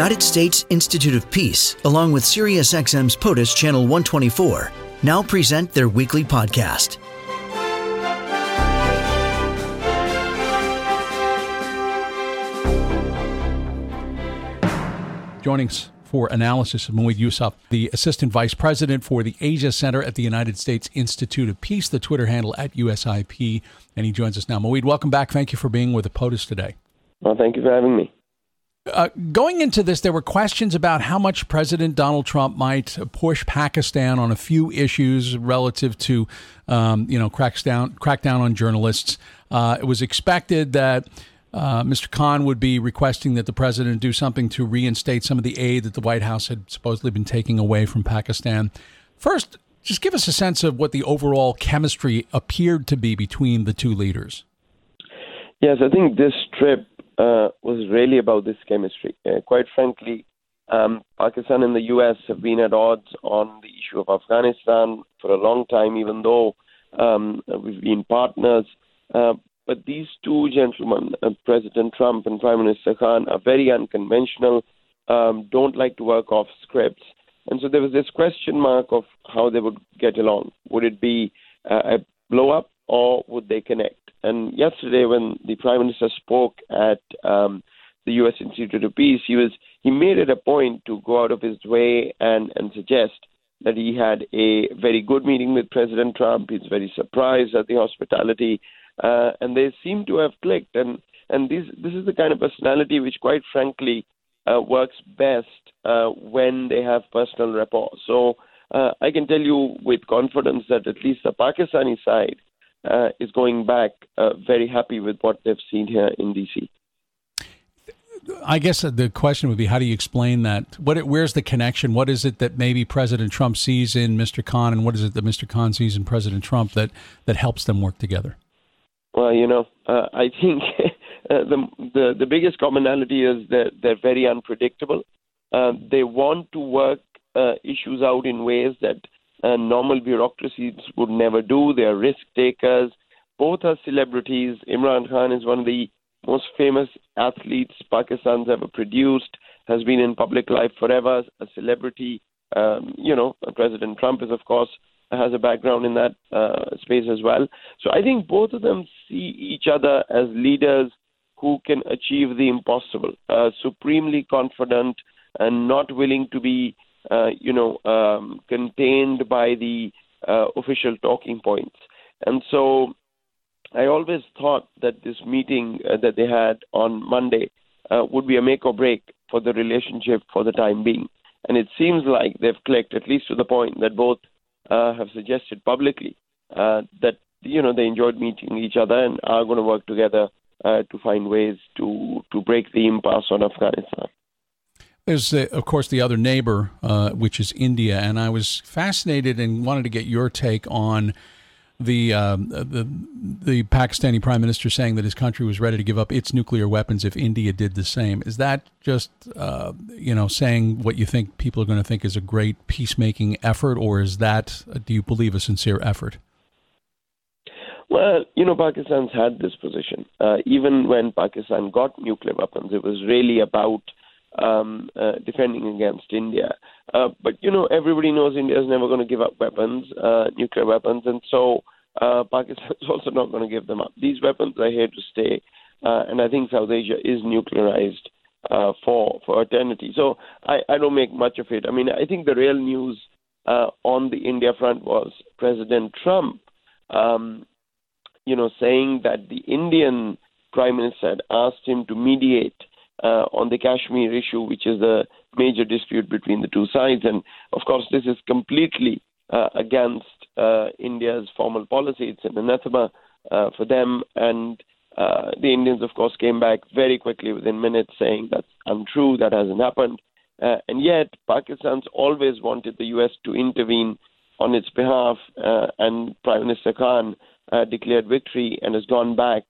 United States Institute of Peace, along with SiriusXM's POTUS Channel 124, now present their weekly podcast. Joining us for analysis of Moeed Yusuf, the Assistant Vice President for the Asia Center at the United States Institute of Peace, the Twitter handle at USIP, and he joins us now. Moeed, welcome back. Thank you for being with the POTUS today. Well, thank you for having me. Uh, going into this, there were questions about how much President Donald Trump might push Pakistan on a few issues relative to, um, you know, crackdown crackdown on journalists. Uh, it was expected that uh, Mr. Khan would be requesting that the president do something to reinstate some of the aid that the White House had supposedly been taking away from Pakistan. First, just give us a sense of what the overall chemistry appeared to be between the two leaders. Yes, I think this trip uh, was really about this chemistry. Uh, quite frankly, um, Pakistan and the U.S. have been at odds on the issue of Afghanistan for a long time, even though um, we've been partners. Uh, but these two gentlemen, uh, President Trump and Prime Minister Khan, are very unconventional, um, don't like to work off scripts. And so there was this question mark of how they would get along. Would it be uh, a blow up or would they connect? And yesterday, when the Prime Minister spoke at um, the U.S. Institute of Peace, he was he made it a point to go out of his way and, and suggest that he had a very good meeting with President Trump. He's very surprised at the hospitality uh, and they seem to have clicked. And and this this is the kind of personality which, quite frankly, uh, works best uh, when they have personal rapport. So uh, I can tell you with confidence that at least the Pakistani side uh, is going back uh, very happy with what they've seen here in DC. I guess the question would be, how do you explain that? What, where's the connection? What is it that maybe President Trump sees in Mr. Khan, and what is it that Mr. Khan sees in President Trump that that helps them work together? Well, you know, uh, I think uh, the, the the biggest commonality is that they're very unpredictable. Uh, they want to work uh, issues out in ways that normal bureaucracies would never do. They are risk takers. Both are celebrities. Imran Khan is one of the most famous athletes Pakistan's ever produced. Has been in public life forever, a celebrity. Um, you know, President Trump is, of course, has a background in that uh, space as well. So I think both of them see each other as leaders who can achieve the impossible, uh, supremely confident and not willing to be, you know, um, contained by the uh, official talking points. And so I always thought that this meeting uh, that they had on Monday uh, would be a make or break for the relationship for the time being. And it seems like they've clicked, at least to the point that both uh, have suggested publicly uh, that you know they enjoyed meeting each other and are going to work together uh, to find ways to to break the impasse on Afghanistan. There's, uh, of course, the other neighbor, uh, which is India, and I was fascinated and wanted to get your take on the, um, the the Pakistani prime minister saying that his country was ready to give up its nuclear weapons if India did the same. Is that just uh, you know saying what you think people are going to think is a great peacemaking effort, or is that uh, do you believe a sincere effort? Well, you know, Pakistan's had this position. Uh, even when Pakistan got nuclear weapons, it was really about um, uh, defending against India. Uh, but you know, everybody knows India is never going to give up weapons, uh, nuclear weapons, and so uh, Pakistan is also not going to give them up. These weapons are here to stay, uh, and I think South Asia is nuclearized uh, for for eternity. So I, I don't make much of it. I mean, I think the real news uh, on the India front was President Trump, um, you know, saying that the Indian Prime Minister had asked him to mediate uh, on the Kashmir issue, which is a major dispute between the two sides. And of course, this is completely uh, against uh, India's formal policy. It's an anathema uh, for them. And uh, the Indians, of course, came back very quickly within minutes saying that's untrue, that hasn't happened. Uh, and yet, Pakistan's always wanted the U.S. to intervene on its behalf, and Prime Minister Khan declared victory and has gone back,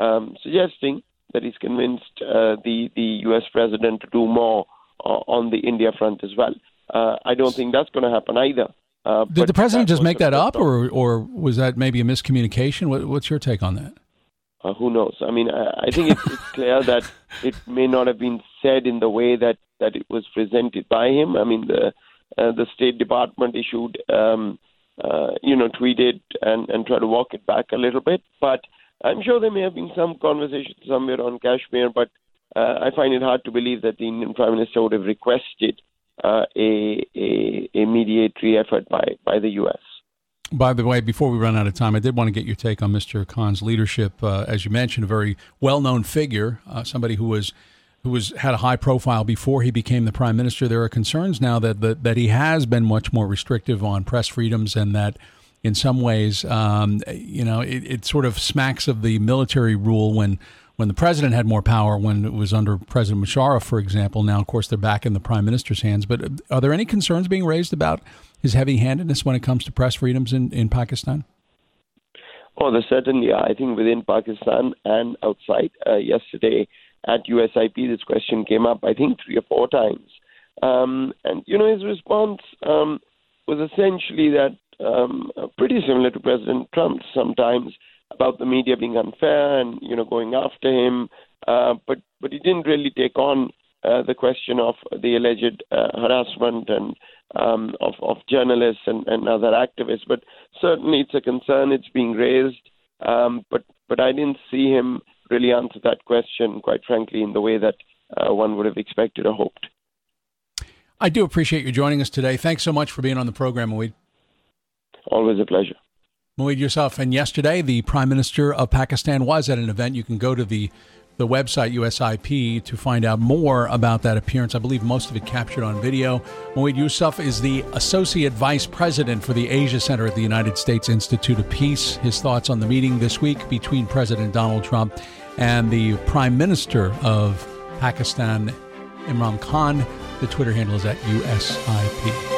um, suggesting that he's convinced uh, the the U.S. president to do more uh, on the India front as well. Uh, I don't think that's going to happen either. Uh, Did the president just make that up, or or was that maybe a miscommunication? What, what's your take on that? Uh, who knows? I mean, I, I think it's, it's clear that it may not have been said in the way that, that it was presented by him. I mean, the uh, the State Department issued, um, uh, you know, tweeted and, and tried to walk it back a little bit. But I'm sure there may have been some conversation somewhere on Kashmir, but uh, I find it hard to believe that the Indian Prime Minister would have requested uh, a, a, a mediatory effort by, by the U.S. By the way, before we run out of time, I did want to get your take on Mr. Khan's leadership. Uh, as you mentioned, a very well-known figure, uh, somebody who was who was had a high profile before he became the prime minister. There are concerns now that that, that he has been much more restrictive on press freedoms, and that in some ways, um, you know, it, it sort of smacks of the military rule when when the president had more power when it was under President Musharraf, for example. Now, of course, they're back in the prime minister's hands. But are there any concerns being raised about his heavy handedness when it comes to press freedoms in, in Pakistan? Oh, there certainly are. I think within Pakistan and outside. Uh, yesterday at USIP, this question came up, I think, three or four times. Um, and, you know, his response um, was essentially that um, pretty similar to President Trump's sometimes about the media being unfair and you know going after him, uh, but but he didn't really take on uh, the question of the alleged uh, harassment and um, of of journalists and, and other activists. But certainly it's a concern. It's being raised, um, but but I didn't see him really answer that question, quite frankly, in the way that uh, one would have expected or hoped. I do appreciate you joining us today. Thanks so much for being on the program, Moeed. Always a pleasure. Moeed Yusuf. And yesterday, the Prime Minister of Pakistan was at an event. You can go to the the website USIP to find out more about that appearance. I believe most of it captured on video. Moeed Yusuf is the Associate Vice President for the Asia Center at the United States Institute of Peace. His thoughts on the meeting this week between President Donald Trump and the Prime Minister of Pakistan, Imran Khan. The Twitter handle is at USIP.